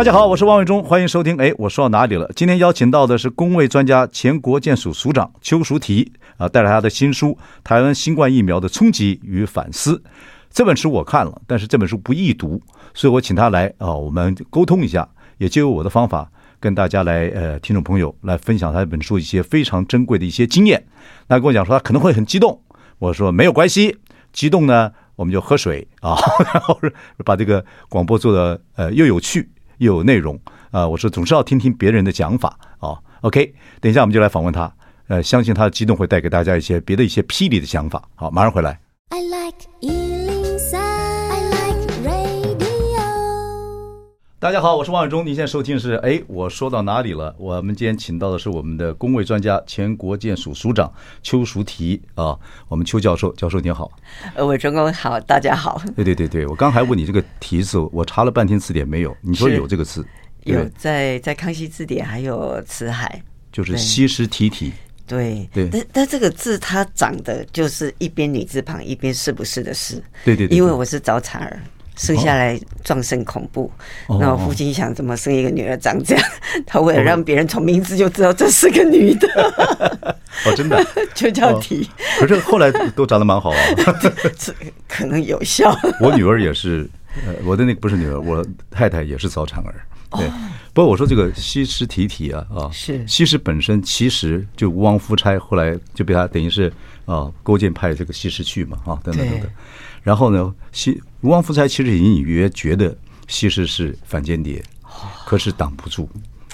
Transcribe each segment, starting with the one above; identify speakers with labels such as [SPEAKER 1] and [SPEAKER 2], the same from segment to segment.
[SPEAKER 1] 大家好，我是王伟忠，欢迎收听。哎，我说到哪里了？今天邀请到的是公卫专家、前国健署署长邱淑媞啊，带来他的新书《台湾新冠疫苗的冲击与反思》。这本书我看了，但是这本书不易读，所以我请他来啊，我们沟通一下，也就由我的方法跟大家来呃，听众朋友来分享他这本书一些非常珍贵的一些经验。那跟我讲说他可能会很激动，我说没有关系，激动呢我们就喝水啊，然后把这个广播做的呃又有趣。又有内容啊！我说总是要听听别人的讲法啊。OK，等一下我们就来访问他。呃，相信他的激动会带给大家一些别的一些霹雳的想法。好，马上回来。I like 大家好，我是王伟忠。您现在收听的是哎，我说到哪里了？我们今天请到的是我们的工位专家、前国建署署长邱淑提啊，我们邱教授，教授您好。
[SPEAKER 2] 呃，伟忠哥好，大家好。
[SPEAKER 1] 对对对对，我刚还问你这个题字，我查了半天字典没有，你说有这个词？
[SPEAKER 2] 有在在康熙字典还有辞海，
[SPEAKER 1] 就是西施提提。
[SPEAKER 2] 对对，但但这个字它长得就是一边女字旁一边是不是的是？
[SPEAKER 1] 对对对，
[SPEAKER 2] 因为我是早产儿。生下来壮盛恐怖，那我父亲想怎么生一个女儿长这样？他为了让别人从名字就知道这是个女的。
[SPEAKER 1] 哦，真的
[SPEAKER 2] 就叫媞。
[SPEAKER 1] 可是后来都长得蛮好啊，
[SPEAKER 2] 可能有效。
[SPEAKER 1] 我女儿也是，呃，我的那个不是女儿，我太太也是早产儿。对，不过我说这个西施提提啊啊，是西施本身其实就吴王夫差，后来就被他等于是啊勾践派这个西施去嘛啊等等等等。然后呢，西吴王夫差其实隐隐约约觉得西施是反间谍，可是挡不住，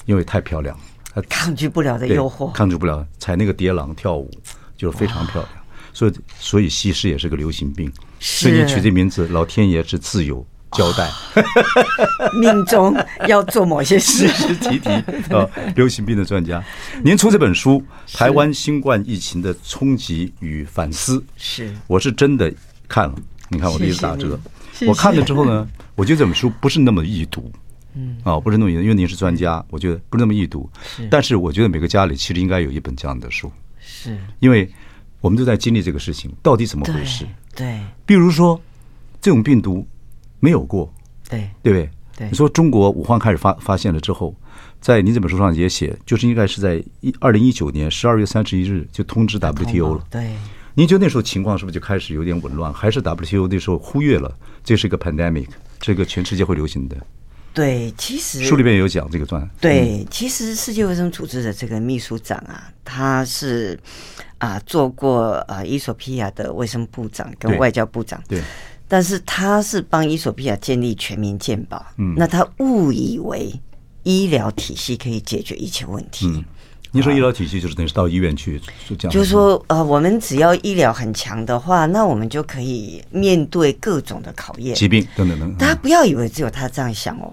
[SPEAKER 1] 因为太漂亮，他
[SPEAKER 2] 抗拒不了的诱惑，
[SPEAKER 1] 抗拒不了，踩那个蝶郎跳舞就是非常漂亮，所以所以西施也是个流行病，所以你取这名字，老天爷是自有交代，
[SPEAKER 2] 命中要做某些事。
[SPEAKER 1] 西施提体啊，流行病的专家，您出这本书《台湾新冠疫情的冲击与反思》，
[SPEAKER 2] 是。
[SPEAKER 1] 我是真的看了。你看我的意思打折，我看了之后呢，我觉得这本书不是那么易读，嗯，啊，不是那么易读，因为您是专家，我觉得不是那么易读。但是我觉得每个家里其实应该有一本这样的书，
[SPEAKER 2] 是，
[SPEAKER 1] 因为我们都在经历这个事情，到底怎么回事？
[SPEAKER 2] 对，
[SPEAKER 1] 比如说这种病毒没有过，
[SPEAKER 2] 对，
[SPEAKER 1] 对不对？对，你说中国武汉开始发发现了之后，在您这本书上也写，就是应该是在一二零一九年十二月三十一日就通知 WTO 了，
[SPEAKER 2] 对。
[SPEAKER 1] 您觉得那时候情况是不是就开始有点紊乱？还是 WTO 那时候忽略了这是一个 pandemic，这个全世界会流行的？
[SPEAKER 2] 对，其实
[SPEAKER 1] 书里面有讲这个段。
[SPEAKER 2] 对，其实世界卫生组织的这个秘书长啊，他是啊做过啊伊索比亚的卫生部长跟外交部长。
[SPEAKER 1] 对。
[SPEAKER 2] 但是他是帮伊索比亚建立全民健保。嗯。那他误以为医疗体系可以解决一切问题。嗯。
[SPEAKER 1] 你说医疗体系就是等于是到医院去，是这样。
[SPEAKER 2] 就是说，呃，我们只要医疗很强的话，那我们就可以面对各种的考验、
[SPEAKER 1] 疾病等等等。
[SPEAKER 2] 大家不要以为只有他这样想哦，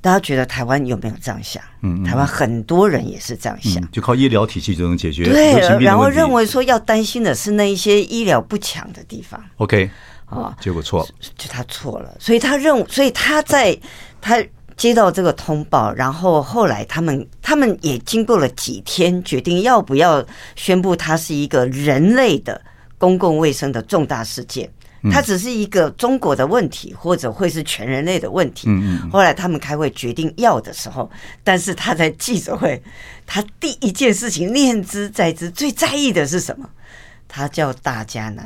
[SPEAKER 2] 大家觉得台湾有没有这样想？嗯，台湾很多人也是这样想，
[SPEAKER 1] 就靠医疗体系就能解决。
[SPEAKER 2] 对，然后认为说要担心的是那一些医疗不强的地方。
[SPEAKER 1] OK，啊，结果错了，
[SPEAKER 2] 就他错了，所以他认，所以他在他。接到这个通报，然后后来他们他们也经过了几天，决定要不要宣布它是一个人类的公共卫生的重大事件。它只是一个中国的问题，或者会是全人类的问题。后来他们开会决定要的时候，但是他在记者会，他第一件事情念之在之，最在意的是什么？他叫大家呢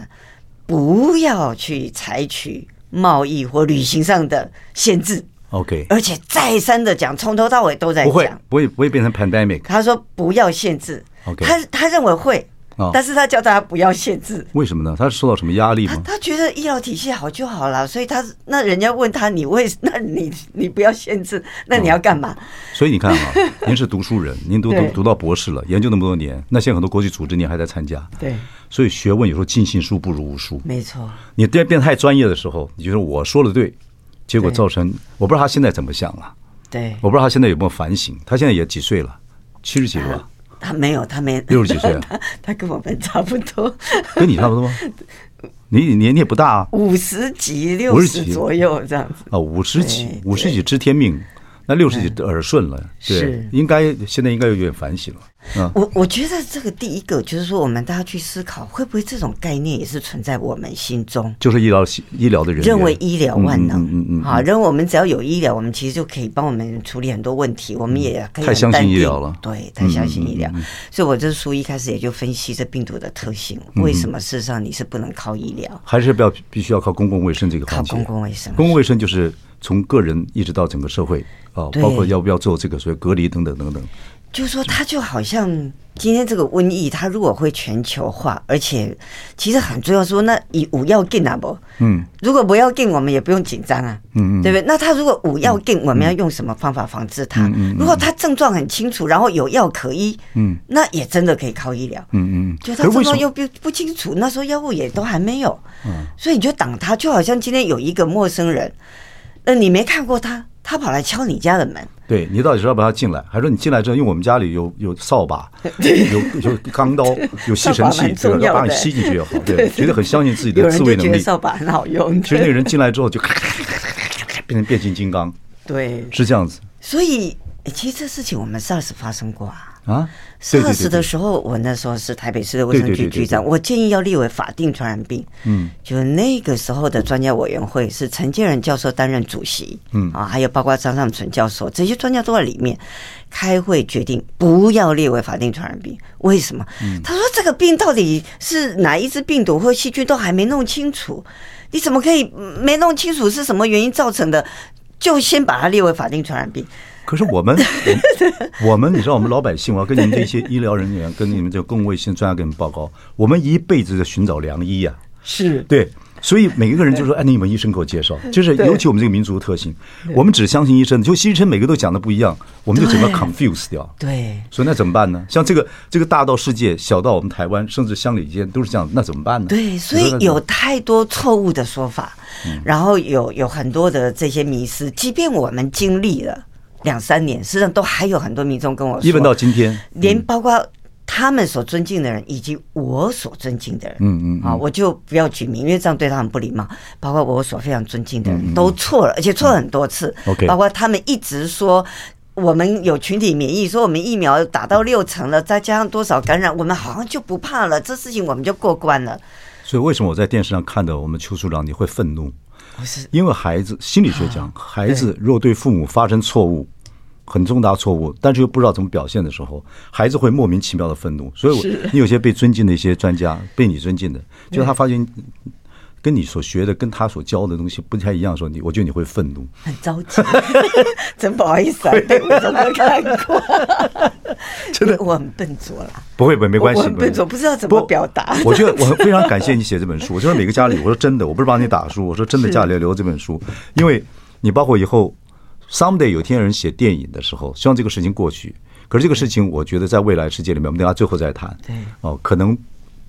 [SPEAKER 2] 不要去采取贸易或旅行上的限制。
[SPEAKER 1] OK，
[SPEAKER 2] 而且再三的讲，从头到尾都在讲，
[SPEAKER 1] 不会，不会，不会变成 pandemic。
[SPEAKER 2] 他说不要限制，OK，他他认为会，但是他叫大家不要限制。
[SPEAKER 1] 为什么呢？他是受到什么压力吗？
[SPEAKER 2] 他觉得医疗体系好就好了，所以他那人家问他，你为 那你你不要限制，那你要干嘛？
[SPEAKER 1] 所以你看啊，您是读书人，您读读读到博士了，研究那么多年，那现在很多国际组织您还在参加，
[SPEAKER 2] 对，
[SPEAKER 1] 所以学问有时候尽信书不如无书，
[SPEAKER 2] 没错。
[SPEAKER 1] 你变变太专业的时候，你觉得我说的对。结果造成我不知道他现在怎么想了，
[SPEAKER 2] 对，
[SPEAKER 1] 我不知道他现在有没有反省。他现在也几岁了？七十几了吧？
[SPEAKER 2] 他没有，他没
[SPEAKER 1] 六十几岁啊？
[SPEAKER 2] 他他跟我们差不多，
[SPEAKER 1] 跟你差不多吗？你年纪也不大啊，
[SPEAKER 2] 五十几、六十左右这样子
[SPEAKER 1] 啊，五十几、五十几知天命。那六十几耳顺了，对，是。应该现在应该有点反省了。嗯，
[SPEAKER 2] 我我觉得这个第一个就是说，我们大家去思考，会不会这种概念也是存在我们心中？
[SPEAKER 1] 就是医疗医疗的人
[SPEAKER 2] 认为医疗万能，
[SPEAKER 1] 嗯嗯嗯，
[SPEAKER 2] 好，认为我们只要有医疗，我们其实就可以帮我们处理很多问题，我们也可以
[SPEAKER 1] 太相信医疗了，
[SPEAKER 2] 对，太相信医疗。所以我这书一开始也就分析这病毒的特性，为什么事实上你是不能靠医疗，
[SPEAKER 1] 还是不要必须要靠公共卫生这个环节？
[SPEAKER 2] 靠公共卫生，
[SPEAKER 1] 公共卫生就是从个人一直到整个社会。啊，包括要不要做这个所谓隔离等等等等，
[SPEAKER 2] 就是说，它就好像今天这个瘟疫，它如果会全球化，而且其实很重要，说那以五要紧啊不？嗯，如果不要紧，我们也不用紧张啊，嗯嗯，对不对？那它如果五要紧，我们要用什么方法防治它？如果它症状很清楚，然后有药可医，嗯，那也真的可以靠医疗，嗯嗯，就它症状又不不清楚，那时候药物也都还没有，嗯，所以你就挡它，就好像今天有一个陌生人，那你没看过他。他跑来敲你家的门，
[SPEAKER 1] 对，你到底是要不要进来，还是说你进来之后，因为我们家里有有扫把，有有钢刀，有吸尘器，这个把你吸进去也好，对，觉得很相信自己的自卫能力。
[SPEAKER 2] 扫把很好用，
[SPEAKER 1] 其实那个人进来之后就咔咔咔咔咔变成变形金刚，
[SPEAKER 2] 对，
[SPEAKER 1] 是这样子。
[SPEAKER 2] 所以，其实这事情我们 SARS 发生过啊。啊，SARS 的时候，我那时候是台北市的卫生局局长，我建议要列为法定传染病。嗯，就那个时候的专家委员会是陈建仁教授担任主席。嗯啊，还有包括张尚存教授，这些专家都在里面开会决定不要列为法定传染病。为什么？他说这个病到底是哪一只病毒或细菌都还没弄清楚，你怎么可以没弄清楚是什么原因造成的，就先把它列为法定传染病？
[SPEAKER 1] 可是我们，我们你知道，我们老百姓，我要跟你们这些医疗人员，跟你们这个公共卫生专家给你们报告，我们一辈子在寻找良医呀，
[SPEAKER 2] 是
[SPEAKER 1] 对，所以每一个人就说，哎，你有没有医生给我介绍？就是尤其我们这个民族的特性，我们只相信医生，就医生每个都讲的不一样，我们就整个 confuse 掉。
[SPEAKER 2] 对，
[SPEAKER 1] 所以那怎么办呢？像这个这个大到世界，小到我们台湾，甚至乡里间都是这样，那怎么办呢？
[SPEAKER 2] 对，所以有太多错误的说法，然后有有很多的这些迷思，即便我们经历了。两三年，实际上都还有很多民众跟我说，
[SPEAKER 1] 一直到今天，
[SPEAKER 2] 连包括他们所尊敬的人，以及我所尊敬的人，嗯嗯，啊，我就不要举名，因为这样对他很不礼貌。包括我所非常尊敬的人都错了，而且错了很多次。OK，包括他们一直说我们有群体免疫，说我们疫苗打到六成了，再加上多少感染，我们好像就不怕了，这事情我们就过关了。
[SPEAKER 1] 所以为什么我在电视上看到我们邱处长，你会愤怒？因为孩子心理学讲，孩子若对父母发生错误，很重大错误，但是又不知道怎么表现的时候，孩子会莫名其妙的愤怒。所以，我你有些被尊敬的一些专家，被你尊敬的，就他发现跟你所学的、跟他所教的东西不太一样的时候，你我觉得你会愤怒，
[SPEAKER 2] 很着急，真不好意思啊，对我怎么看过？真的，我很笨拙了。
[SPEAKER 1] 不会，不会，没关系。我
[SPEAKER 2] 很笨拙，不知道怎么表达。
[SPEAKER 1] 我觉得我非常感谢你写这本书。我就说每个家里，我说真的，我不是帮你打书，我说真的，家里要留这本书，因为你包括以后 someday 有天有人写电影的时候，希望这个事情过去。可是这个事情，我觉得在未来世界里面，我们等下最后再谈。对，哦，可能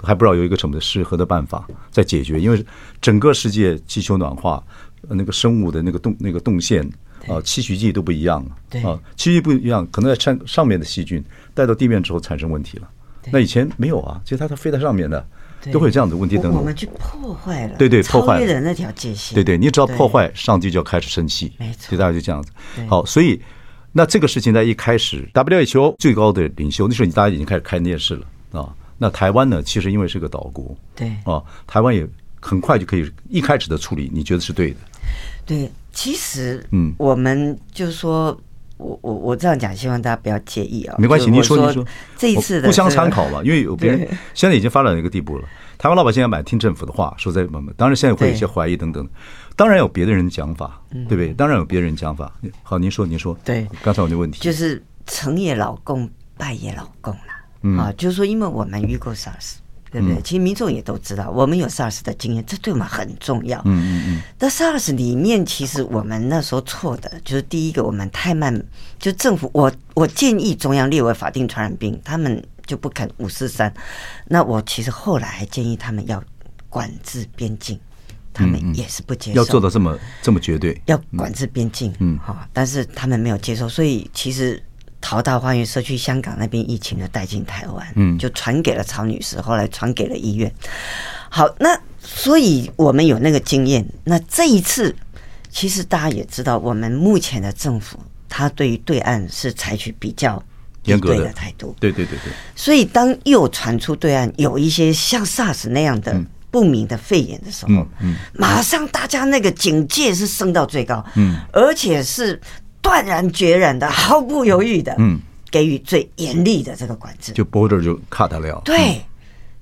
[SPEAKER 1] 还不知道有一个什么适合的办法在解决，因为整个世界气球暖化，那个生物的那个动那个动线。啊，期许剂都不一样啊，期许剂不一样，可能在上上面的细菌带到地面之后产生问题了。那以前没有啊，其实它它飞在上面的，都会有这样的问题等等。
[SPEAKER 2] 我们去破坏了，
[SPEAKER 1] 对对，破坏
[SPEAKER 2] 了那条界限。
[SPEAKER 1] 对对，你只要破坏，上帝就要开始生气。没错，所以大家就这样子。好，所以那这个事情在一开始，WHO 最高的领袖那时候，你大家已经开始看电视了啊。那台湾呢，其实因为是个岛国，对啊，台湾也很快就可以一开始的处理，你觉得是对的。
[SPEAKER 2] 对，其实，嗯，我们就是说，我我我这样讲，希望大家不要介意啊。
[SPEAKER 1] 没关系，您说您说，
[SPEAKER 2] 这一次的
[SPEAKER 1] 互相参考吧，因为有别人现在已经发展到一个地步了。台湾老百姓要买听政府的话，说在慢慢，当然现在会有一些怀疑等等，当然有别的人讲法，对不对？当然有别人讲法。好，您说您说，对，刚才我那问题
[SPEAKER 2] 就是成也老共，败也老共了啊，就是说，因为我们遇过 SARS。对不对？其实民众也都知道，我们有 SARS 的经验，这对我们很重要。嗯嗯嗯。那 SARS 里面，其实我们那时候错的就是第一个，我们太慢。就政府，我我建议中央列为法定传染病，他们就不肯五四三。那我其实后来还建议他们要管制边境，他们也是不接受，
[SPEAKER 1] 要做到这么这么绝对，
[SPEAKER 2] 要管制边境，嗯，好，但是他们没有接受，所以其实桃大花园社区香港那边疫情就带进台湾，嗯，就传给了曹女士，后来传给了医院。好，那所以我们有那个经验，那这一次其实大家也知道，我们目前的政府他对于对岸是采取比较严格的。态度，
[SPEAKER 1] 对对对对，
[SPEAKER 2] 所以当又传出对岸有一些像 SARS 那样的。不明的肺炎的时候，嗯，马上大家那个警戒是升到最高，嗯，而且是断然决然的、毫不犹豫的，嗯，给予最严厉的这个管制，
[SPEAKER 1] 就 border 就 cut 了，
[SPEAKER 2] 对。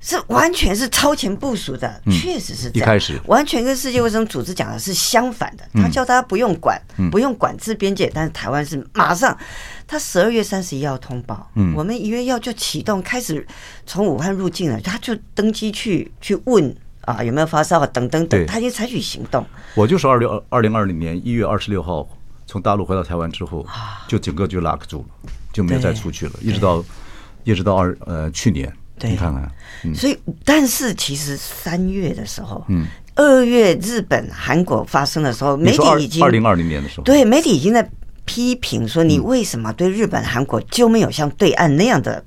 [SPEAKER 2] 是完全是超前部署的，确实是这样。一开始。完全跟世界卫生组织讲的是相反的，他叫大家不用管，不用管制边界，但是台湾是马上，他十二月三十一号通报，嗯。我们一月一号就启动开始从武汉入境了，他就登机去去问啊有没有发烧啊等等等，他已经采取行动。
[SPEAKER 1] 我就是二六二零二零年一月二十六号从大陆回到台湾之后，就整个就 lock 住了，就没有再出去了，一直到一直到二呃去年。对，你看看，
[SPEAKER 2] 嗯、所以但是其实三月的时候，嗯，二月日本、韩国发生的时候，媒体已经
[SPEAKER 1] 二零二零年的时候，
[SPEAKER 2] 对，媒体已经在批评说，你为什么对日本、韩国就没有像对岸那样的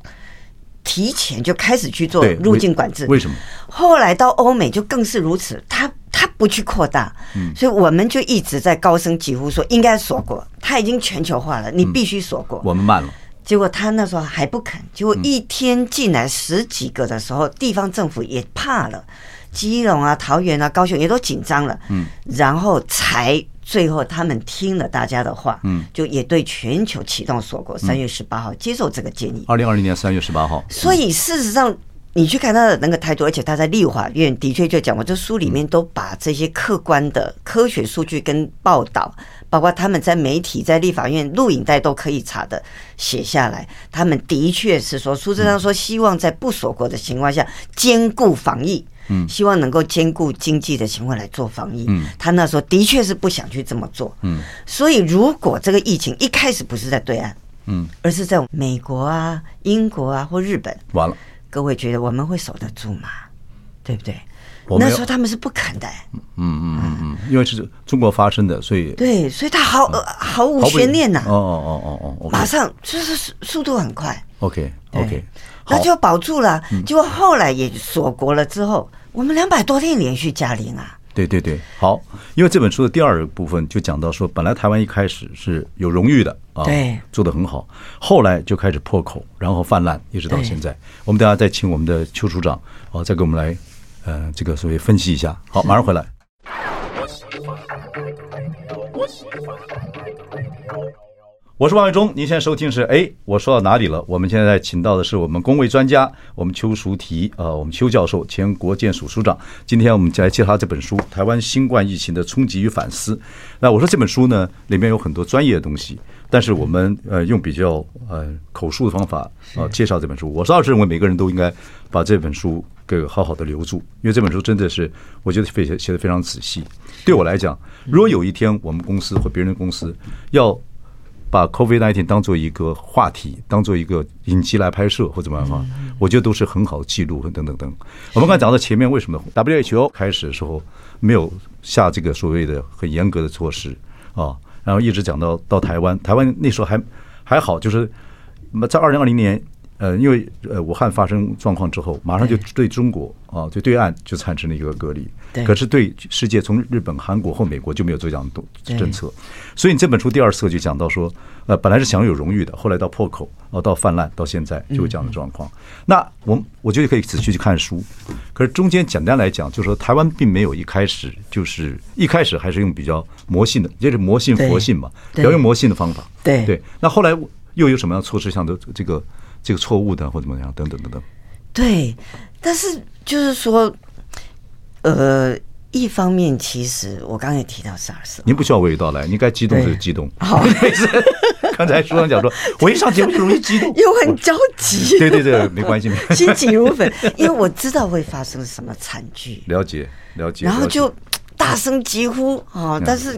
[SPEAKER 2] 提前就开始去做入境管制？
[SPEAKER 1] 为什么？
[SPEAKER 2] 后来到欧美就更是如此，他他不去扩大，嗯，所以我们就一直在高声疾呼说应该锁国，他已经全球化了，你必须锁国，
[SPEAKER 1] 我们慢了。
[SPEAKER 2] 结果他那时候还不肯，结果一天进来十几个的时候，地方政府也怕了，基隆啊、桃园啊、高雄也都紧张了，嗯，然后才最后他们听了大家的话，嗯，就也对全球启动锁国，三月十八号接受这个建议。
[SPEAKER 1] 二零二零年三月十八号，
[SPEAKER 2] 所以事实上你去看他的那个态度，而且他在立法院的确就讲，过这书里面都把这些客观的科学数据跟报道。包括他们在媒体、在立法院录影带都可以查的写下来，他们的确是说，苏贞昌说希望在不锁国的情况下兼顾防疫，嗯，希望能够兼顾经济的情况来做防疫，嗯，他那时候的确是不想去这么做，嗯，所以如果这个疫情一开始不是在对岸，嗯，而是在美国啊、英国啊或日本，
[SPEAKER 1] 完了，
[SPEAKER 2] 各位觉得我们会守得住吗？对不对？那时候他们是不肯的，嗯
[SPEAKER 1] 嗯嗯嗯，因为是中国发生的，所以
[SPEAKER 2] 对，所以他毫毫无悬念呐，
[SPEAKER 1] 哦哦哦哦哦，
[SPEAKER 2] 马上就是速速度很快
[SPEAKER 1] ，OK OK，
[SPEAKER 2] 那就保住了。结果后来也锁国了之后，我们两百多天连续加零啊，
[SPEAKER 1] 对对对，好，因为这本书的第二部分就讲到说，本来台湾一开始是有荣誉的啊，
[SPEAKER 2] 对，
[SPEAKER 1] 做的很好，后来就开始破口，然后泛滥，一直到现在。我们等下再请我们的邱处长啊，再给我们来。呃，这个所谓分析一下，好，马上回来。我是王伟忠，您现在收听是哎，我说到哪里了？我们现在请到的是我们公卫专家，我们邱淑提，呃，我们邱教授，前国建署署长。今天我们就来介绍这本书《台湾新冠疫情的冲击与反思》。那我说这本书呢，里面有很多专业的东西，但是我们呃用比较呃口述的方法啊介绍这本书。我倒是认为每个人都应该把这本书给好好的留住，因为这本书真的是我觉得写写的非常仔细。对我来讲，如果有一天我们公司或别人的公司要把 COVID-19 当做一个话题，当做一个影集来拍摄或怎么样的话，我觉得都是很好的记录和等等等。我们刚才讲到前面，为什么 WHO 开始的时候没有下这个所谓的很严格的措施啊？然后一直讲到到台湾，台湾那时候还还好，就是在二零二零年。呃，因为呃，武汉发生状况之后，马上就对中国啊，就对岸就产生了一个隔离。对。可是对世界，从日本、韩国或美国就没有做这样的政策。所以你这本书第二册就讲到说，呃，本来是享有荣誉的，后来到破口，哦，到泛滥，到现在就有这样的状况。那我我觉得可以仔细去看书。可是中间简单来讲，就是说台湾并没有一开始就是一开始还是用比较魔性的，就是魔性佛性嘛，比较用魔性的方法。
[SPEAKER 2] 对
[SPEAKER 1] 对。那后来又有什么样的措施，像这这个？这个错误的或怎么样，等等等等。
[SPEAKER 2] 对，但是就是说，呃，一方面其实我刚才也提到 SARS，
[SPEAKER 1] 您不需要娓娓道来，您该激动就激动。好，没事。刚才书上讲说，我一上节目就容易激动，
[SPEAKER 2] 又很着急。
[SPEAKER 1] 对对对，没关系，没关系。
[SPEAKER 2] 心急如焚，因为我知道会发生什么惨剧。
[SPEAKER 1] 了解，了解。
[SPEAKER 2] 然后就大声疾呼啊！但是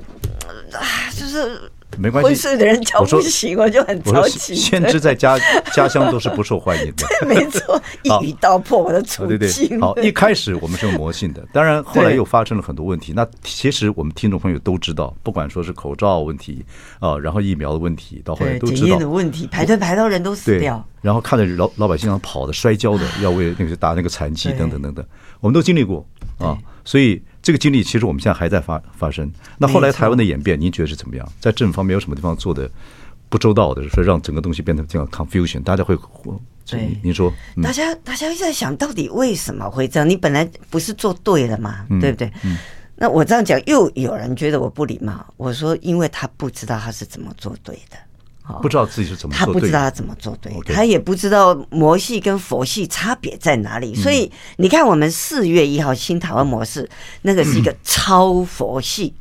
[SPEAKER 2] 啊，就是。
[SPEAKER 1] 没关系。
[SPEAKER 2] 昏睡的人叫不醒，我，就很着急。
[SPEAKER 1] 先知在家 家乡都是不受欢迎的，
[SPEAKER 2] 没错，一语道破我的处境。
[SPEAKER 1] 对对，好，一开始我们是用魔性的，当然后来又发生了很多问题。那其实我们听众朋友都知道，不管说是口罩问题啊，然后疫苗的问题，到后来都知道
[SPEAKER 2] 的问题，排队排到人都死掉。
[SPEAKER 1] 然后看着老老百姓上跑的、摔跤的，要为那个打那个残疾等等等等，我们都经历过啊，所以。这个经历其实我们现在还在发发生。那后来台湾的演变，您觉得是怎么样？在政府方面有什么地方做的不周到的，说让整个东西变得这样 confusion，大家会对您说，
[SPEAKER 2] 嗯、大家大家一直在想到底为什么会这样？你本来不是做对了嘛，对不对？那我这样讲，又有人觉得我不礼貌。我说，因为他不知道他是怎么做对的。
[SPEAKER 1] 不知道自己是怎么做，
[SPEAKER 2] 他不知道他怎么做对，他也不知道魔系跟佛系差别在哪里。所以你看，我们四月一号新台湾模式，那个是一个超佛系，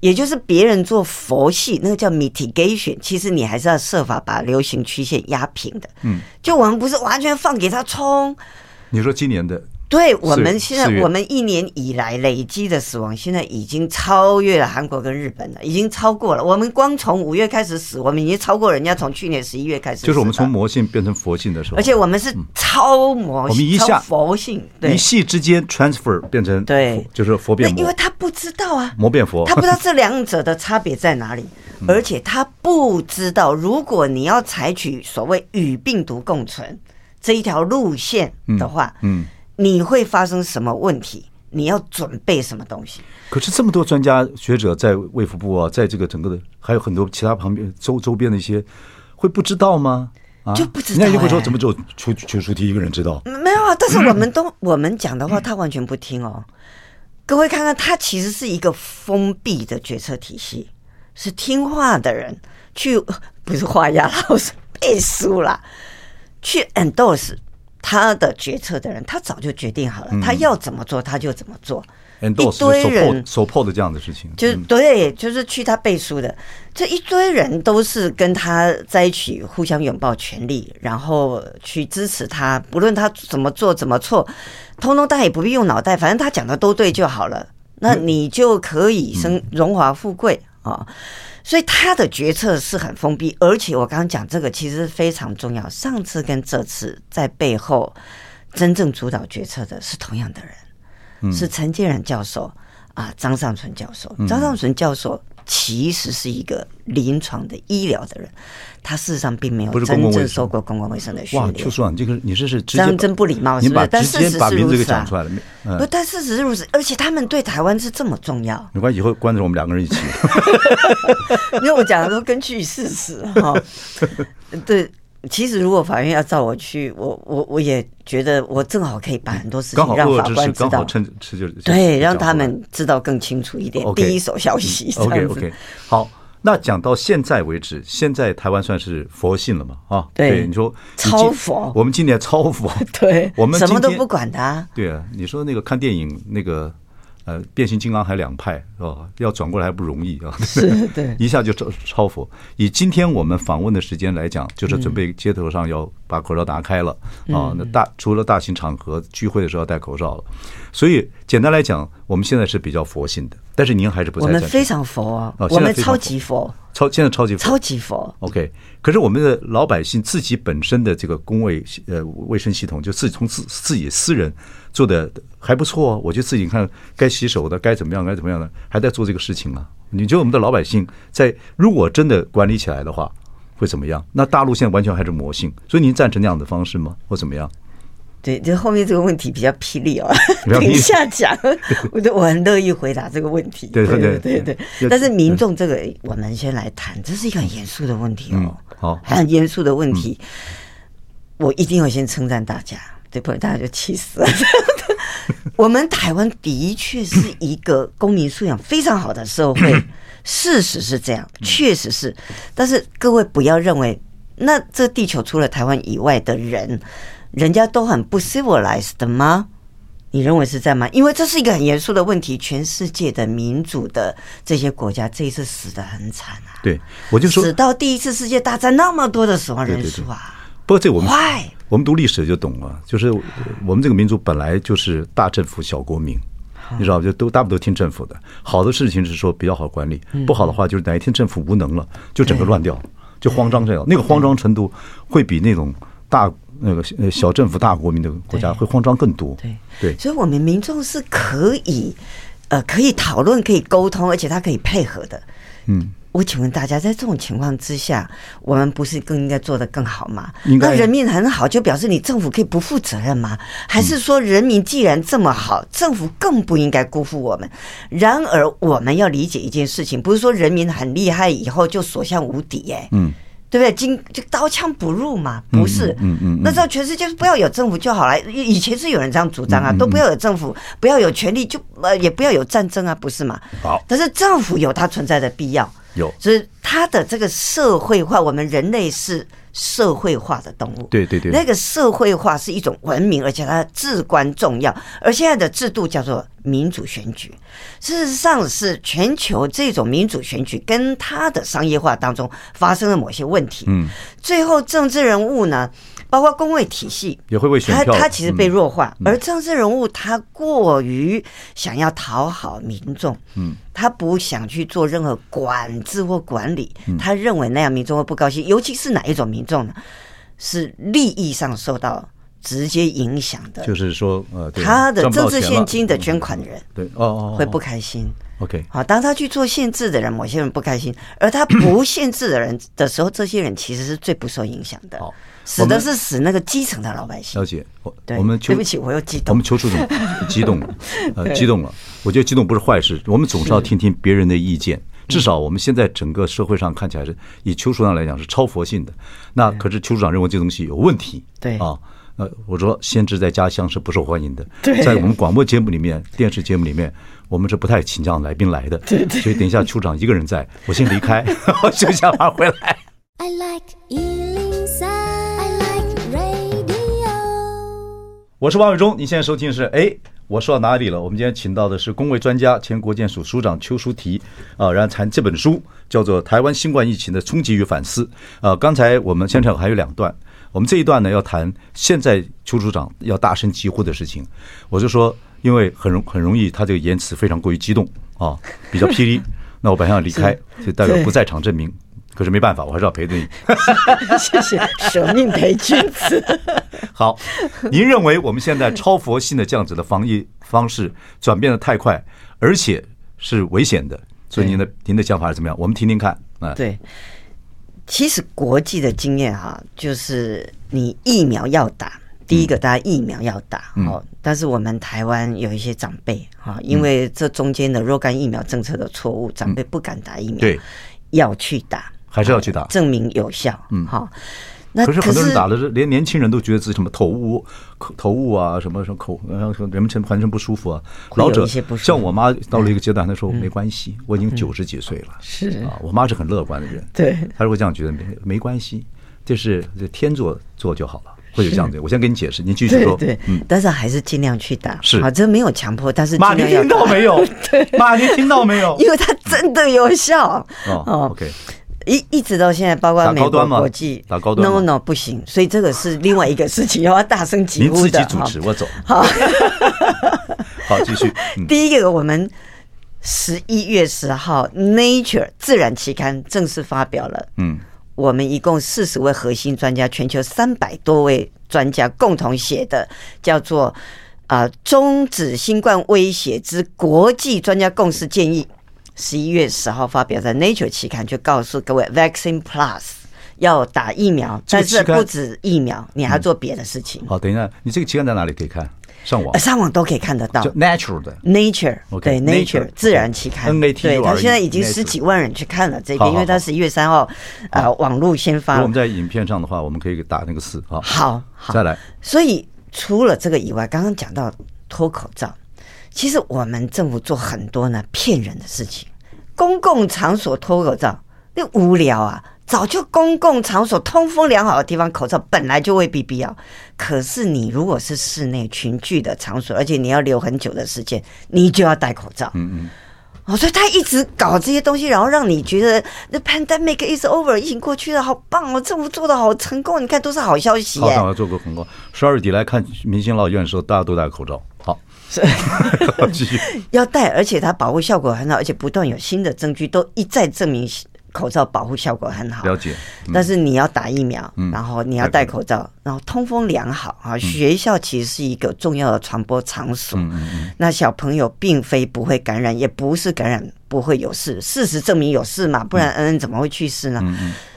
[SPEAKER 2] 也就是别人做佛系，那个叫 mitigation，其实你还是要设法把流行曲线压平的。嗯，就我们不是完全放给他冲。
[SPEAKER 1] 你说今年的？
[SPEAKER 2] 对，我们现在我们一年以来累积的死亡，现在已经超越了韩国跟日本了，已经超过了。我们光从五月开始死，我们已经超过人家从去年十一月开始。
[SPEAKER 1] 就是我们从魔性变成佛性的时候，
[SPEAKER 2] 而且我们是超魔性，
[SPEAKER 1] 我们一下
[SPEAKER 2] 佛性，
[SPEAKER 1] 一系之间 transfer 变成
[SPEAKER 2] 对，
[SPEAKER 1] 就是佛变魔。
[SPEAKER 2] 因为他不知道啊，
[SPEAKER 1] 魔变佛，
[SPEAKER 2] 他不知道这两者的差别在哪里，而且他不知道，如果你要采取所谓与病毒共存这一条路线的话，嗯。你会发生什么问题？你要准备什么东西？
[SPEAKER 1] 可是这么多专家学者在卫福部啊，在这个整个的，还有很多其他旁边周周边的一些，会不知道吗？啊，
[SPEAKER 2] 就不知道、欸。
[SPEAKER 1] 人家就会说，怎么只有邱邱淑媞一个人知道？
[SPEAKER 2] 没有啊，但是我们都 我们讲的话，他完全不听哦。各位看看，他其实是一个封闭的决策体系，是听话的人去，不是画押了，是背书了，去 endorse。他的决策的人，他早就决定好了，他要怎么做他就怎么做。一堆人
[SPEAKER 1] support 的这样的事情，
[SPEAKER 2] 就是对，就是去他背书的。这一堆人都是跟他在一起，互相拥抱权力，然后去支持他，不论他怎么做怎么错，通通大家也不必用脑袋，反正他讲的都对就好了，那你就可以生荣华富贵啊。所以他的决策是很封闭，而且我刚刚讲这个其实非常重要。上次跟这次在背后真正主导决策的是同样的人，是陈建仁教授啊，张尚存教授，张尚存教授。其实是一个临床的医疗的人，他事实上并没有真正受过公共卫生的训练。哇，
[SPEAKER 1] 邱叔啊，你，这个你这是
[SPEAKER 2] 这样真不礼貌，是不是？但事实是如此啊。不，但事实是如此，而且他们对台湾是这么重要。
[SPEAKER 1] 没关系，以后关着我们两个人一起。
[SPEAKER 2] 因为我讲的都根据事实哈。对。其实，如果法院要召我去，我我我也觉得我正好可以把很多事情让法官知道，对，让他们知道更清楚一点，第一手消息。
[SPEAKER 1] OK OK，好，那讲到现在为止，现在台湾算是佛性了嘛？啊，对，你说
[SPEAKER 2] 超佛，
[SPEAKER 1] 我们今年超佛，
[SPEAKER 2] 对，我们什么都不管他。
[SPEAKER 1] 对啊，你说那个看电影那个。呃，变形金刚还两派哦，要转过来还不容易啊！
[SPEAKER 2] 是，对，
[SPEAKER 1] 一下就超超佛。以今天我们访问的时间来讲，就是准备街头上要把口罩拿开了啊。那大除了大型场合聚会的时候要戴口罩了，所以简单来讲，我们现在是比较佛性的。但是您还是不在。
[SPEAKER 2] 我们非常佛啊，我们超级佛，
[SPEAKER 1] 超现在超级佛，
[SPEAKER 2] 超级佛。
[SPEAKER 1] OK，可是我们的老百姓自己本身的这个公卫呃卫生系统，就自己从自自己私人。做的还不错啊，我就自己看该洗手的该怎么样该怎么样的，还在做这个事情啊。你觉得我们的老百姓在如果真的管理起来的话，会怎么样？那大陆现在完全还是魔性，所以您赞成那样的方式吗？或怎么样？
[SPEAKER 2] 对，就后面这个问题比较霹雳哦，等 一下讲，我我很乐意回答这个问题。对对对对对。但是民众这个，我们先来谈，这是一个很严肃的问题哦，好，很严肃的问题，我一定要先称赞大家。对，不然大家就气死了。我们台湾的确是一个公民素养非常好的社会，事实是这样，确实是。但是各位不要认为，那这地球除了台湾以外的人，人家都很不 civilized 的吗？你认为是这样吗？因为这是一个很严肃的问题。全世界的民主的这些国家，这一次死的很惨啊！
[SPEAKER 1] 对，我就说，
[SPEAKER 2] 死到第一次世界大战那么多的死亡人数啊！
[SPEAKER 1] 不过这我们我们读历史就懂了，就是我们这个民族本来就是大政府小国民，你知道就都大部分都听政府的。好的事情是说比较好管理，不好的话就是哪一天政府无能了，就整个乱掉，就慌张这样。那个慌张程度会比那种大那个小政府大国民的国家会慌张更多。
[SPEAKER 2] 对
[SPEAKER 1] 对，
[SPEAKER 2] 所以我们民众是可以呃可以讨论、可以沟通，而且他可以配合的。嗯。我请问大家，在这种情况之下，我们不是更应该做得更好吗？那人民很好，就表示你政府可以不负责任吗？还是说人民既然这么好，政府更不应该辜负我们？然而，我们要理解一件事情，不是说人民很厉害以后就所向无敌，哎，嗯，对不对？今就刀枪不入嘛，不是？嗯嗯，那时候全世界不要有政府就好了。以前是有人这样主张啊，都不要有政府，不要有权力，就呃也不要有战争啊，不是嘛？好，但是政府有它存在的必要。有，所以它的这个社会化，我们人类是社会化的动物。
[SPEAKER 1] 对对对，
[SPEAKER 2] 那个社会化是一种文明，而且它至关重要。而现在的制度叫做民主选举，事实上是全球这种民主选举跟它的商业化当中发生了某些问题。嗯，最后政治人物呢，包括工位体系
[SPEAKER 1] 也会为选票，
[SPEAKER 2] 他他其实被弱化，而政治人物他过于想要讨好民众，嗯，他不想去做任何管制或管理，他认为那样民众会不高兴，尤其是哪一种民众呢？是利益上受到直接影响的，
[SPEAKER 1] 就是说，呃，
[SPEAKER 2] 他的政治现金的捐款人，
[SPEAKER 1] 对，哦哦，
[SPEAKER 2] 会不开心。
[SPEAKER 1] OK，
[SPEAKER 2] 好，当他去做限制的人，某些人不开心，而他不限制的人的时候，这些人其实是最不受影响的。死的是死那个基层的老百姓。
[SPEAKER 1] 小姐，我我们
[SPEAKER 2] 对不起，我又激动。
[SPEAKER 1] 我们邱处长激动了，呃，激动了。我觉得激动不是坏事，我们总是要听听别人的意见。至少我们现在整个社会上看起来是以邱处长来讲是超佛性的。那可是邱处长认为这东西有问题。
[SPEAKER 2] 对啊，
[SPEAKER 1] 呃我说先知在家乡是不受欢迎的。在我们广播节目里面、电视节目里面，我们是不太请这样来宾来的。对对。所以等一下邱处长一个人在，我先离开，我休息完回来。I like 我是王伟忠，你现在收听的是哎，我说到哪里了？我们今天请到的是公卫专家、前国建署署长邱淑媞啊，然后谈这本书叫做《台湾新冠疫情的冲击与反思》啊。刚才我们现场还有两段，我们这一段呢要谈现在邱署长要大声疾呼的事情。我就说，因为很容很容易，他这个言辞非常过于激动啊，比较霹雳，那我本来想离开，就代表不在场证明。可是没办法，我还是要陪着你。
[SPEAKER 2] 谢谢，舍命陪君子。
[SPEAKER 1] 好，您认为我们现在超佛性的这样子的防疫方式转变的太快，而且是危险的，所以您的您的想法是怎么样？我们听听看。啊，
[SPEAKER 2] 对，其实国际的经验哈，就是你疫苗要打，第一个大家疫苗要打，哦，但是我们台湾有一些长辈哈，因为这中间的若干疫苗政策的错误，长辈不敢打疫苗，对，要去打。
[SPEAKER 1] 还是要去打，
[SPEAKER 2] 证明有效。嗯，好。那
[SPEAKER 1] 可是很多人打的是，连年轻人都觉得自己什么头雾、口头雾啊，什么什么口，然后说人们全身不舒服啊。老者像我妈到了一个阶段，她说没关系，我已经九十几岁了。是啊，我妈是很乐观的人。对，她如果这样觉得没没关系，就是天做做就好了，会有这样子。我先跟你解释，你继续说。对，嗯，但是还是尽量去打。是啊，这没有强迫，但是妈，你听到没有？对，妈，你听到没有？
[SPEAKER 2] 因为它真的有效。
[SPEAKER 1] 哦，OK。
[SPEAKER 2] 一一直到现在，包括美国国际
[SPEAKER 1] 打高端
[SPEAKER 2] ，no no 不行，所以这个是另外一个事情，要大声疾呼的。
[SPEAKER 1] 您自己主持，我走。
[SPEAKER 2] 好，
[SPEAKER 1] 好，继续。
[SPEAKER 2] 第一个，我们十一月十号《Nature》自然期刊正式发表了。嗯，我们一共四十位核心专家，全球三百多位专家共同写的，叫做啊，终止新冠威胁之国际专家共识建议。十一月十号发表在 Nature 期刊，就告诉各位，Vaccine Plus 要打疫苗，但是不止疫苗，你还要做别的事情。
[SPEAKER 1] 好，等一下，你这个期刊在哪里可以看？上网？
[SPEAKER 2] 上网都可以看得到。
[SPEAKER 1] Natural 的
[SPEAKER 2] Nature，对 Nature 自然期刊。对，他现在已经十几万人去看了这个，因为他十一月三号呃网络先
[SPEAKER 1] 发。我们在影片上的话，我们可以打那个四。好，
[SPEAKER 2] 好，
[SPEAKER 1] 再来。
[SPEAKER 2] 所以除了这个以外，刚刚讲到脱口罩。其实我们政府做很多呢骗人的事情，公共场所脱口罩，那无聊啊！早就公共场所通风良好的地方，口罩本来就未必必要。可是你如果是室内群聚的场所，而且你要留很久的时间，你就要戴口罩。嗯嗯。哦，所以他一直搞这些东西，然后让你觉得 the pandemic is over，疫情过去了，好棒哦！政府做的好成功，你看都是好消息。
[SPEAKER 1] 好，我做过广告。十二月底来看明星老院的时候，大家都戴口罩。
[SPEAKER 2] 要戴，而且它保护效果很好，而且不断有新的证据都一再证明口罩保护效果很好。
[SPEAKER 1] 了解，
[SPEAKER 2] 嗯、但是你要打疫苗，嗯、然后你要戴口罩，嗯、然后通风良好啊。嗯、学校其实是一个重要的传播场所，那小朋友并非不会感染，也不是感染不会有事，事实证明有事嘛，不然恩恩怎么会去世呢？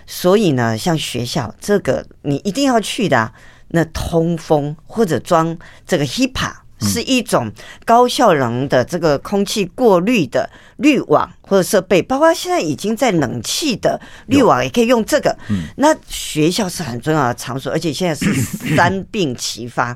[SPEAKER 2] 所以呢，像学校这个你一定要去的、啊，那通风或者装这个 HEPA。是一种高效能的这个空气过滤的滤网或者设备，包括现在已经在冷气的滤网也可以用这个。嗯，那学校是很重要的场所，而且现在是 三病齐发，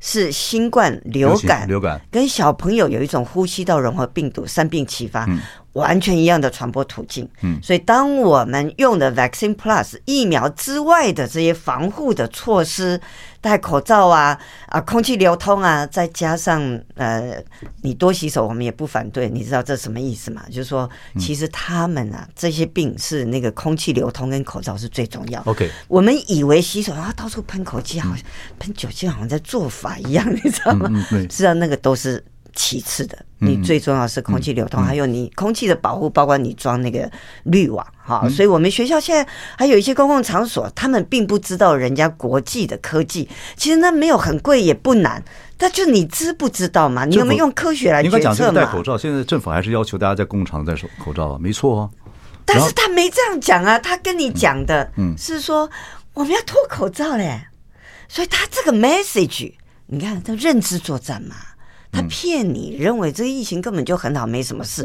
[SPEAKER 2] 是新冠、流感、
[SPEAKER 1] 流感
[SPEAKER 2] 跟小朋友有一种呼吸道融合病毒，三病齐发。完全一样的传播途径，嗯，所以当我们用的 Vaccine Plus 疫苗之外的这些防护的措施，戴口罩啊啊，空气流通啊，再加上呃，你多洗手，我们也不反对。你知道这什么意思吗？就是说，其实他们啊，这些病是那个空气流通跟口罩是最重要。OK，我们以为洗手然后到处喷口气，好像喷酒精，好像在做法一样，你知道吗？嗯，对，知道那个都是。其次的，你最重要是空气流通，还有你空气的保护，包括你装那个滤网哈。所以，我们学校现在还有一些公共场所，他们并不知道人家国际的科技，其实那没有很贵也不难，但就你知不知道嘛？你有没有用科学来决策嘛？
[SPEAKER 1] 应该讲戴口罩，现在政府还是要求大家在工厂戴手口罩啊，没错啊。
[SPEAKER 2] 但是他没这样讲啊，他跟你讲的是说我们要脱口罩嘞，所以他这个 message，你看这认知作战嘛。他骗你，认为这个疫情根本就很好，没什么事。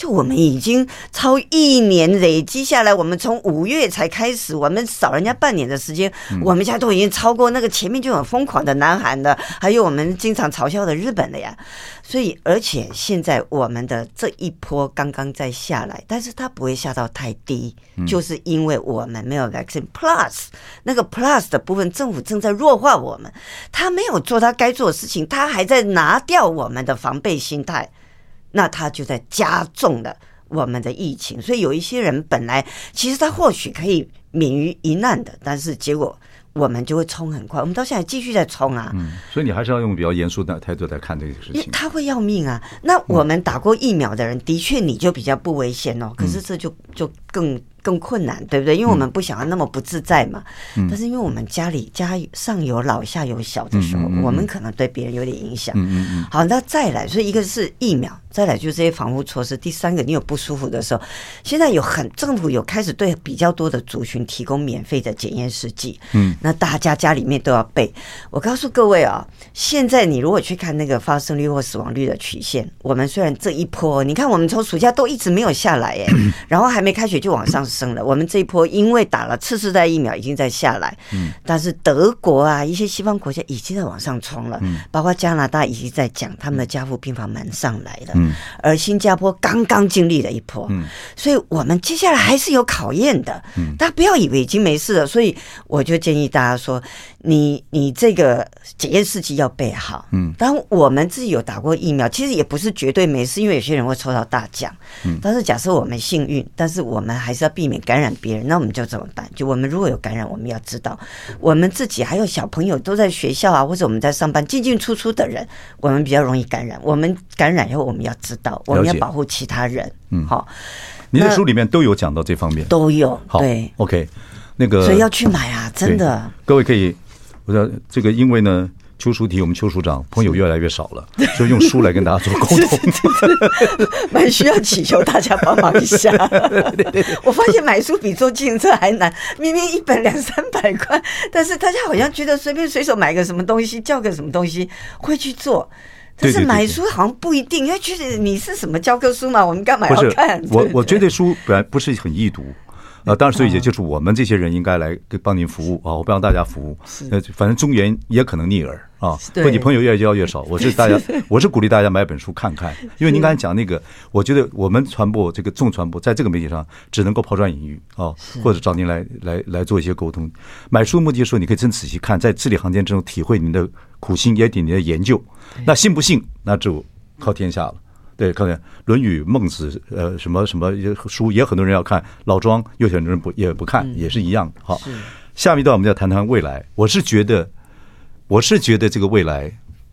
[SPEAKER 2] 就我们已经超一年累积下来，我们从五月才开始，我们少人家半年的时间，我们现在都已经超过那个前面就很疯狂的南韩的，还有我们经常嘲笑的日本的呀。所以，而且现在我们的这一波刚刚在下来，但是它不会下到太低，就是因为我们没有 vaccine plus 那个 plus 的部分，政府正在弱化我们，他没有做他该做的事情，他还在拿掉。我们的防备心态，那他就在加重了我们的疫情。所以有一些人本来其实他或许可以免于一难的，但是结果我们就会冲很快。我们到现在继续在冲啊。
[SPEAKER 1] 嗯，所以你还是要用比较严肃的态度来看这个事情。
[SPEAKER 2] 他会要命啊！那我们打过疫苗的人，的确你就比较不危险哦。可是这就就更。更困难，对不对？因为我们不想要那么不自在嘛。嗯、但是因为我们家里家上有老下有小的时候，嗯嗯嗯、我们可能对别人有点影响。好，那再来，所以一个是疫苗，再来就是这些防护措施。第三个，你有不舒服的时候，现在有很政府有开始对比较多的族群提供免费的检验试剂。嗯，那大家家里面都要备。我告诉各位啊、哦，现在你如果去看那个发生率或死亡率的曲线，我们虽然这一波，你看我们从暑假都一直没有下来，哎，然后还没开学就往上。生了，我们这一波因为打了次世代疫苗，已经在下来。嗯，但是德国啊，一些西方国家已经在往上冲了。嗯，包括加拿大已经在讲他们的加护病房门上来了。嗯，而新加坡刚刚经历了一波。嗯，所以我们接下来还是有考验的。嗯，大家不要以为已经没事了。所以我就建议大家说，你你这个检验试剂要备好。嗯，当我们自己有打过疫苗，其实也不是绝对没事，因为有些人会抽到大奖。嗯，但是假设我们幸运，但是我们还是要。避免感染别人，那我们就怎么办？就我们如果有感染，我们要知道，我们自己还有小朋友都在学校啊，或者我们在上班进进出出的人，我们比较容易感染。我们感染以后，我们要知道，我们要保护其他人。嗯，好，
[SPEAKER 1] 你的书里面都有讲到这方面，
[SPEAKER 2] 都有。
[SPEAKER 1] 好，对，OK，那个，
[SPEAKER 2] 所以要去买啊，真的。
[SPEAKER 1] 各位可以，我说这个，因为呢。邱淑媞，我们邱署长朋友越来越少了，就用书来跟大家做沟通，
[SPEAKER 2] 蛮需要祈求大家帮忙一下。我发现买书比坐自行车还难，明明一本两三百块，但是大家好像觉得随便随手买个什么东西，叫个什么东西会去做，但是买书好像不一定，因为觉得你是什么教科书嘛，我们干嘛要看？
[SPEAKER 1] 我我觉得书本来不是很易读。啊，当然，所以也就是我们这些人应该来给帮您服务啊，我帮大家服务。呃，反正中原也可能逆耳啊。或，你朋友越交越少，我是大家，我是鼓励大家买本书看看。因为您刚才讲那个，我觉得我们传播这个重传播，在这个媒体上只能够抛砖引玉啊，或者找您来来来做一些沟通。买书目的是说，你可以真仔细看，在字里行间之中体会您的苦心，也点您的研究。那信不信，那就靠天下了。对，看看《论语》《孟子》呃，什么什么书也很多人要看，老庄有很多人不也不看，也是一样。好，下面一段我们要谈谈未来。我是觉得，我是觉得这个未来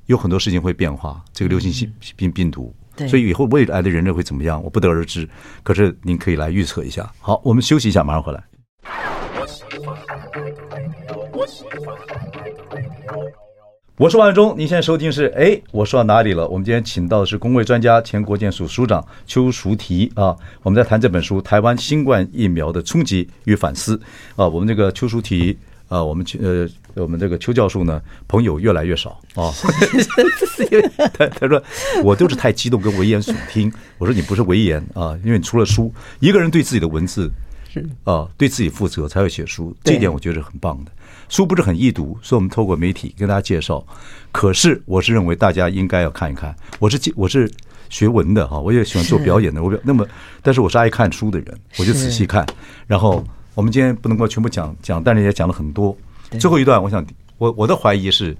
[SPEAKER 1] 有很多事情会变化，这个流行性病病毒，
[SPEAKER 2] 对，
[SPEAKER 1] 所以以后未来的人类会怎么样，我不得而知。可是您可以来预测一下。好，我们休息一下，马上回来。我是王伟忠，您现在收听是哎，我说到哪里了？我们今天请到的是公卫专家、前国健署署长邱淑媞啊，我们在谈这本书《台湾新冠疫苗的冲击与反思》啊。我们这个邱淑媞啊，我们呃，我们这个邱教授呢，朋友越来越少啊。他他说我就是太激动跟危言耸听。我说你不是危言啊，因为你出了书，一个人对自己的文字是啊，对自己负责才会写书，这一点我觉得是很棒的。书不是很易读，所以我们透过媒体跟大家介绍。可是我是认为大家应该要看一看。我是我是学文的哈，我也喜欢做表演的。我表那么，但是我是爱看书的人，我就仔细看。然后我们今天不能够全部讲讲，但是也讲了很多。最后一段，我想我我的怀疑是，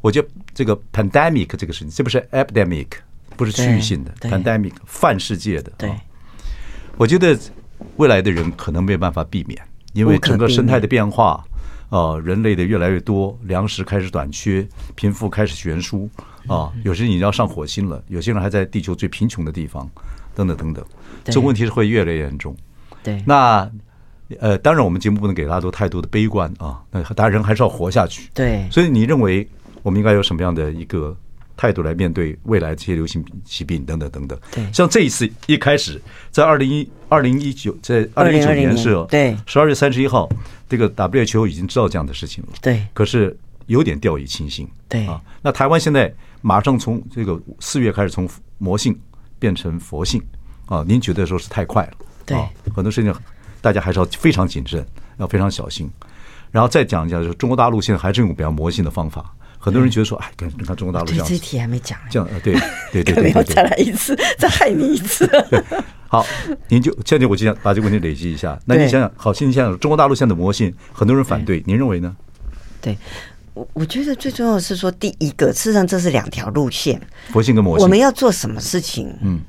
[SPEAKER 1] 我觉得这个 pandemic 这个事情，这不是 epidemic，不是区域性的 pandemic，泛世界的。对，我觉得未来的人可能没有办法避免，因为整个生态的变化。啊，人类的越来越多，粮食开始短缺，贫富开始悬殊啊！有些人已经要上火星了，有些人还在地球最贫穷的地方，等等等等，这问题是会越来越严重。
[SPEAKER 2] 对，
[SPEAKER 1] 那呃，当然我们节目不能给大家多太多的悲观啊，那大家人还是要活下去。
[SPEAKER 2] 对，
[SPEAKER 1] 所以你认为我们应该有什么样的一个态度来面对未来这些流行疾病等等等等。
[SPEAKER 2] 对，
[SPEAKER 1] 像这一次一开始，在二零一二零一九，在二零一九年是
[SPEAKER 2] 对
[SPEAKER 1] 十二月三十一号，这个 WHO 已经知道这样的事情了。
[SPEAKER 2] 对，
[SPEAKER 1] 可是有点掉以轻心。
[SPEAKER 2] 对
[SPEAKER 1] 啊，那台湾现在马上从这个四月开始从魔性变成佛性啊，您觉得说是太快了？
[SPEAKER 2] 对，
[SPEAKER 1] 很多事情大家还是要非常谨慎，要非常小心。然后再讲一下，就是中国大陆现在还是用比较魔性的方法。很多人觉得说，哎，看你看中国大陆这样，
[SPEAKER 2] 这题还没讲，
[SPEAKER 1] 这样对对对 对对，
[SPEAKER 2] 再来一次，再害你一次。
[SPEAKER 1] 好，您就现在我就想把这个问题累积一下。那你想想，好，现在想想中国大陆现在的魔性，很多人反对，您认为呢？
[SPEAKER 2] 对，我我觉得最重要的是说，第一个，事实上这是两条路线，
[SPEAKER 1] 佛性跟魔性，
[SPEAKER 2] 我们要做什么事情？嗯。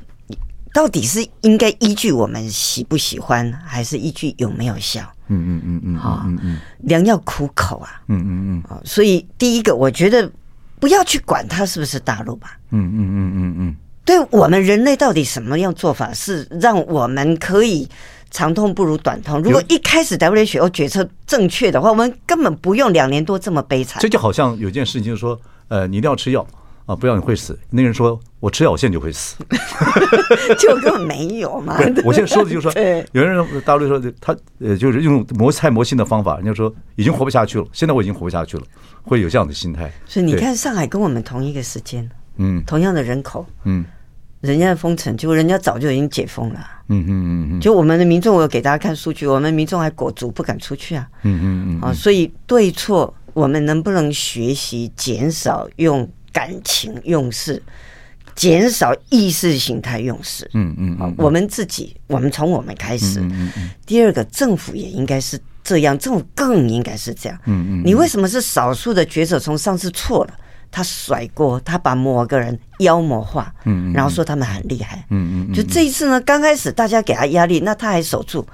[SPEAKER 2] 到底是应该依据我们喜不喜欢，还是依据有没有效？
[SPEAKER 1] 嗯嗯嗯嗯，好，嗯嗯，
[SPEAKER 2] 良药苦口啊，
[SPEAKER 1] 嗯嗯嗯，啊
[SPEAKER 2] 所以第一个，我觉得不要去管它是不是大陆吧，
[SPEAKER 1] 嗯嗯嗯嗯嗯，
[SPEAKER 2] 对我们人类到底什么样做法是让我们可以长痛不如短痛？如果一开始 WHO 决策正确的话，我们根本不用两年多这么悲惨。
[SPEAKER 1] 这就好像有件事情，就是说，呃，你一定要吃药。啊，不要你会死。那个人说：“我吃药，我现在就会死。”
[SPEAKER 2] 就根本没有嘛。
[SPEAKER 1] 我现在说的就是说，有人大陆说他呃，就是用磨菜磨性的方法，人家说已经活不下去了。现在我已经活不下去了，会有这样的心态。
[SPEAKER 2] 所以你看，上海跟我们同一个时间，嗯，同样的人口，嗯，人家的封城，结果人家早就已经解封了。嗯嗯嗯嗯。就我们的民众，我有给大家看数据，我们民众还裹足不敢出去啊。嗯嗯嗯。啊，所以对错，我们能不能学习减少用？感情用事，减少意识形态用事。嗯嗯，好，我们自己，我们从我们开始。嗯嗯。第二个，政府也应该是这样，政府更应该是这样。嗯嗯。你为什么是少数的决策？从上次错了，他甩锅，他把某个人妖魔化。嗯嗯。然后说他们很厉害。嗯嗯。就这一次呢，刚开始大家给他压力，那他还守住。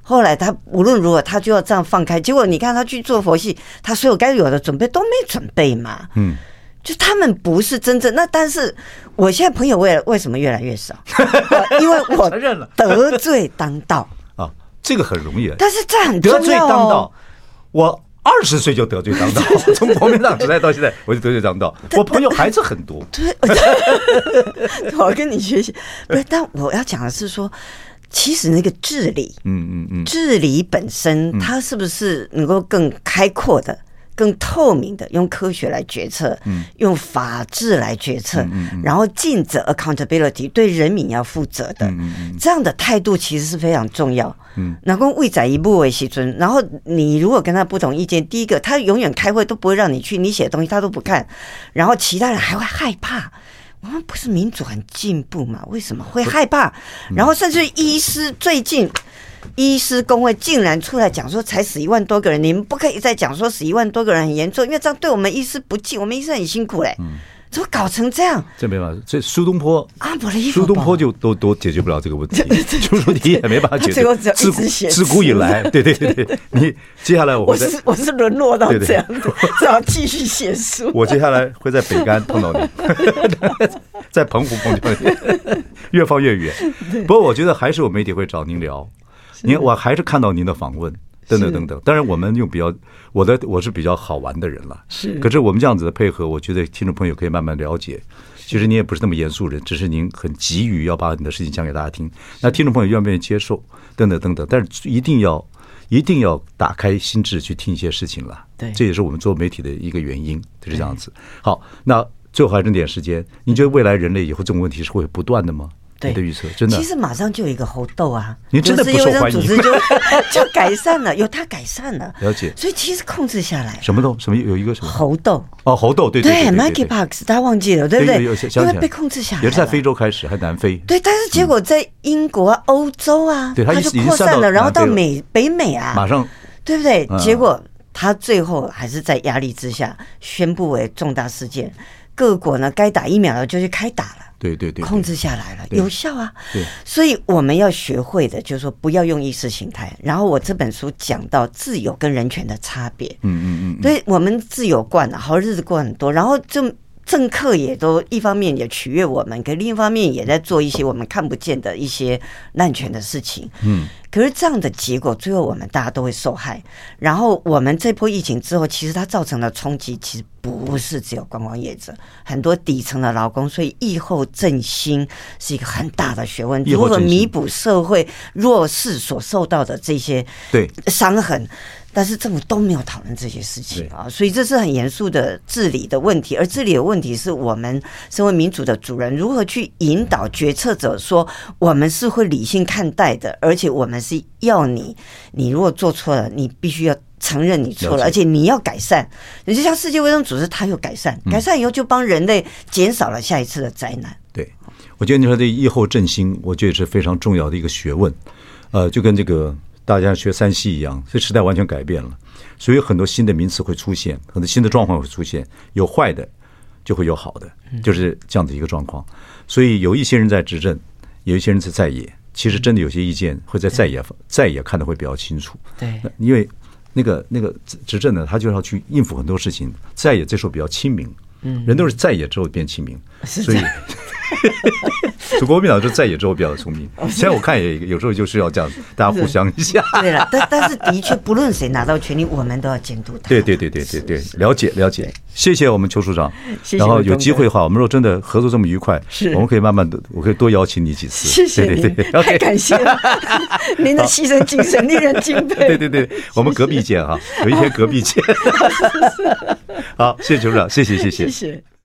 [SPEAKER 2] 后来他无论如何，他就要这样放开。结果你看他去做佛系，他所有该有的准备都没准备嘛。嗯。就他们不是真正那，但是我现在朋友为为什么越来越少？因为我承认了得罪当道
[SPEAKER 1] 啊，这个很容易，
[SPEAKER 2] 但是这很。
[SPEAKER 1] 得罪当道，我二十岁就得罪当道，从国民党时代到现在，我就得罪当道。我朋友还是很多，
[SPEAKER 2] 对，我跟你学习。不是，但我要讲的是说，其实那个治理，嗯嗯嗯，治理本身，它是不是能够更开阔的？更透明的，用科学来决策，用法治来决策，然后尽责 accountability，对人民要负责的，这样的态度其实是非常重要。嗯，然后未载一步为其尊。然后你如果跟他不同意见，第一个他永远开会都不会让你去，你写的东西他都不看，然后其他人还会害怕。我们不是民主很进步嘛？为什么会害怕？然后甚至医师最近。医师工会竟然出来讲说，才死一万多个人，你们不可以再讲说死一万多个人很严重，因为这样对我们医师不敬，我们医生很辛苦嘞。怎么搞成这样？
[SPEAKER 1] 这没办法，这苏东坡
[SPEAKER 2] 啊，不是
[SPEAKER 1] 苏东坡就都都解决不了这个问题，丘处机也没办法解决。自古自古以来，对对对对，你接下来我会
[SPEAKER 2] 我是我是沦落到这样的，只好继续写书。
[SPEAKER 1] 我接下来会在北干碰到你，在澎湖碰到你，越放越远。不过我觉得还是有媒体会找您聊，您我还是看到您的访问。等等等等，当然我们用比较我的我是比较好玩的人了，是。可是我们这样子的配合，我觉得听众朋友可以慢慢了解。其实你也不是那么严肃人，只是您很急于要把你的事情讲给大家听。那听众朋友愿不愿意接受？等等等等，但是一定要一定要打开心智去听一些事情了。对，这也是我们做媒体的一个原因，就是这样子。好，那最后还剩点时间，你觉得未来人类以后这种问题是会不断的吗？对的预测真的，
[SPEAKER 2] 其实马上就有一个猴痘啊！
[SPEAKER 1] 您真的不受欢迎，
[SPEAKER 2] 组织就 就改善了，有它改善了。
[SPEAKER 1] 了解，
[SPEAKER 2] 所以其实控制下来。
[SPEAKER 1] 什么痘？什么有一个什么
[SPEAKER 2] 猴痘？
[SPEAKER 1] 哦，猴痘，对对对
[SPEAKER 2] ，Monkeypox，大家忘记了，对不对？因为被控制下来，
[SPEAKER 1] 也是在非洲开始，还南非。
[SPEAKER 2] 对，但是结果在英国、欧洲啊，它就扩散了，然后到美北美啊，
[SPEAKER 1] 马上，
[SPEAKER 2] 对不对？结果他最后还是在压力之下宣布为重大事件，各国呢该打疫苗的就去开打了。
[SPEAKER 1] 对对对，
[SPEAKER 2] 控制下来了，有效啊。对，所以我们要学会的，就是说不要用意识形态。然后我这本书讲到自由跟人权的差别。嗯嗯嗯。对，我们自由惯了，好日子过很多，然后就政客也都一方面也取悦我们，可另一方面也在做一些我们看不见的一些滥权的事情。嗯。可是这样的结果，最后我们大家都会受害。然后我们这波疫情之后，其实它造成的冲击，其实不是只有观光业者，很多底层的劳工。所以疫后振兴是一个很大的学问，如何弥补社会弱势所受到的这些对伤痕。但是政府都没有讨论这些事情啊，所以这是很严肃的治理的问题。而治理的问题是我们身为民主的主人，如何去引导决策者说，我们是会理性看待的，而且我们是要你，你如果做错了，你必须要承认你错了，而且你要改善。你就像世界卫生组织，它有改善，改善以后就帮人类减少了下一次的灾难。
[SPEAKER 1] 对，我觉得你说这疫后振兴，我觉得是非常重要的一个学问。呃，就跟这个。大家学山西一样，这时代完全改变了，所以很多新的名词会出现，很多新的状况会出现，有坏的就会有好的，就是这样的一个状况。所以有一些人在执政，有一些人在在野，其实真的有些意见会在在野在野看得会比较清楚。对，因为那个那个执政呢，他就要去应付很多事情，在野这时候比较亲民，嗯，人都是在野之后变亲民，所以。祖国民党就在野之后比较聪明，现在我看也有时候就是要这样，大家互相一下。
[SPEAKER 2] 对了，但但是的确，不论谁拿到权力，我们都要监督他。
[SPEAKER 1] 对对对对对对，了解了解，谢谢我们邱处长。然后有机会的话，我们如果真的合作这么愉快，是我们可以慢慢的，我可以多邀请你几次。
[SPEAKER 2] 谢谢您，太感谢了 您的牺牲精神令人敬佩。
[SPEAKER 1] 对对对，我们隔壁见哈，有一天隔壁见。好，谢谢邱处长，谢谢谢谢谢谢。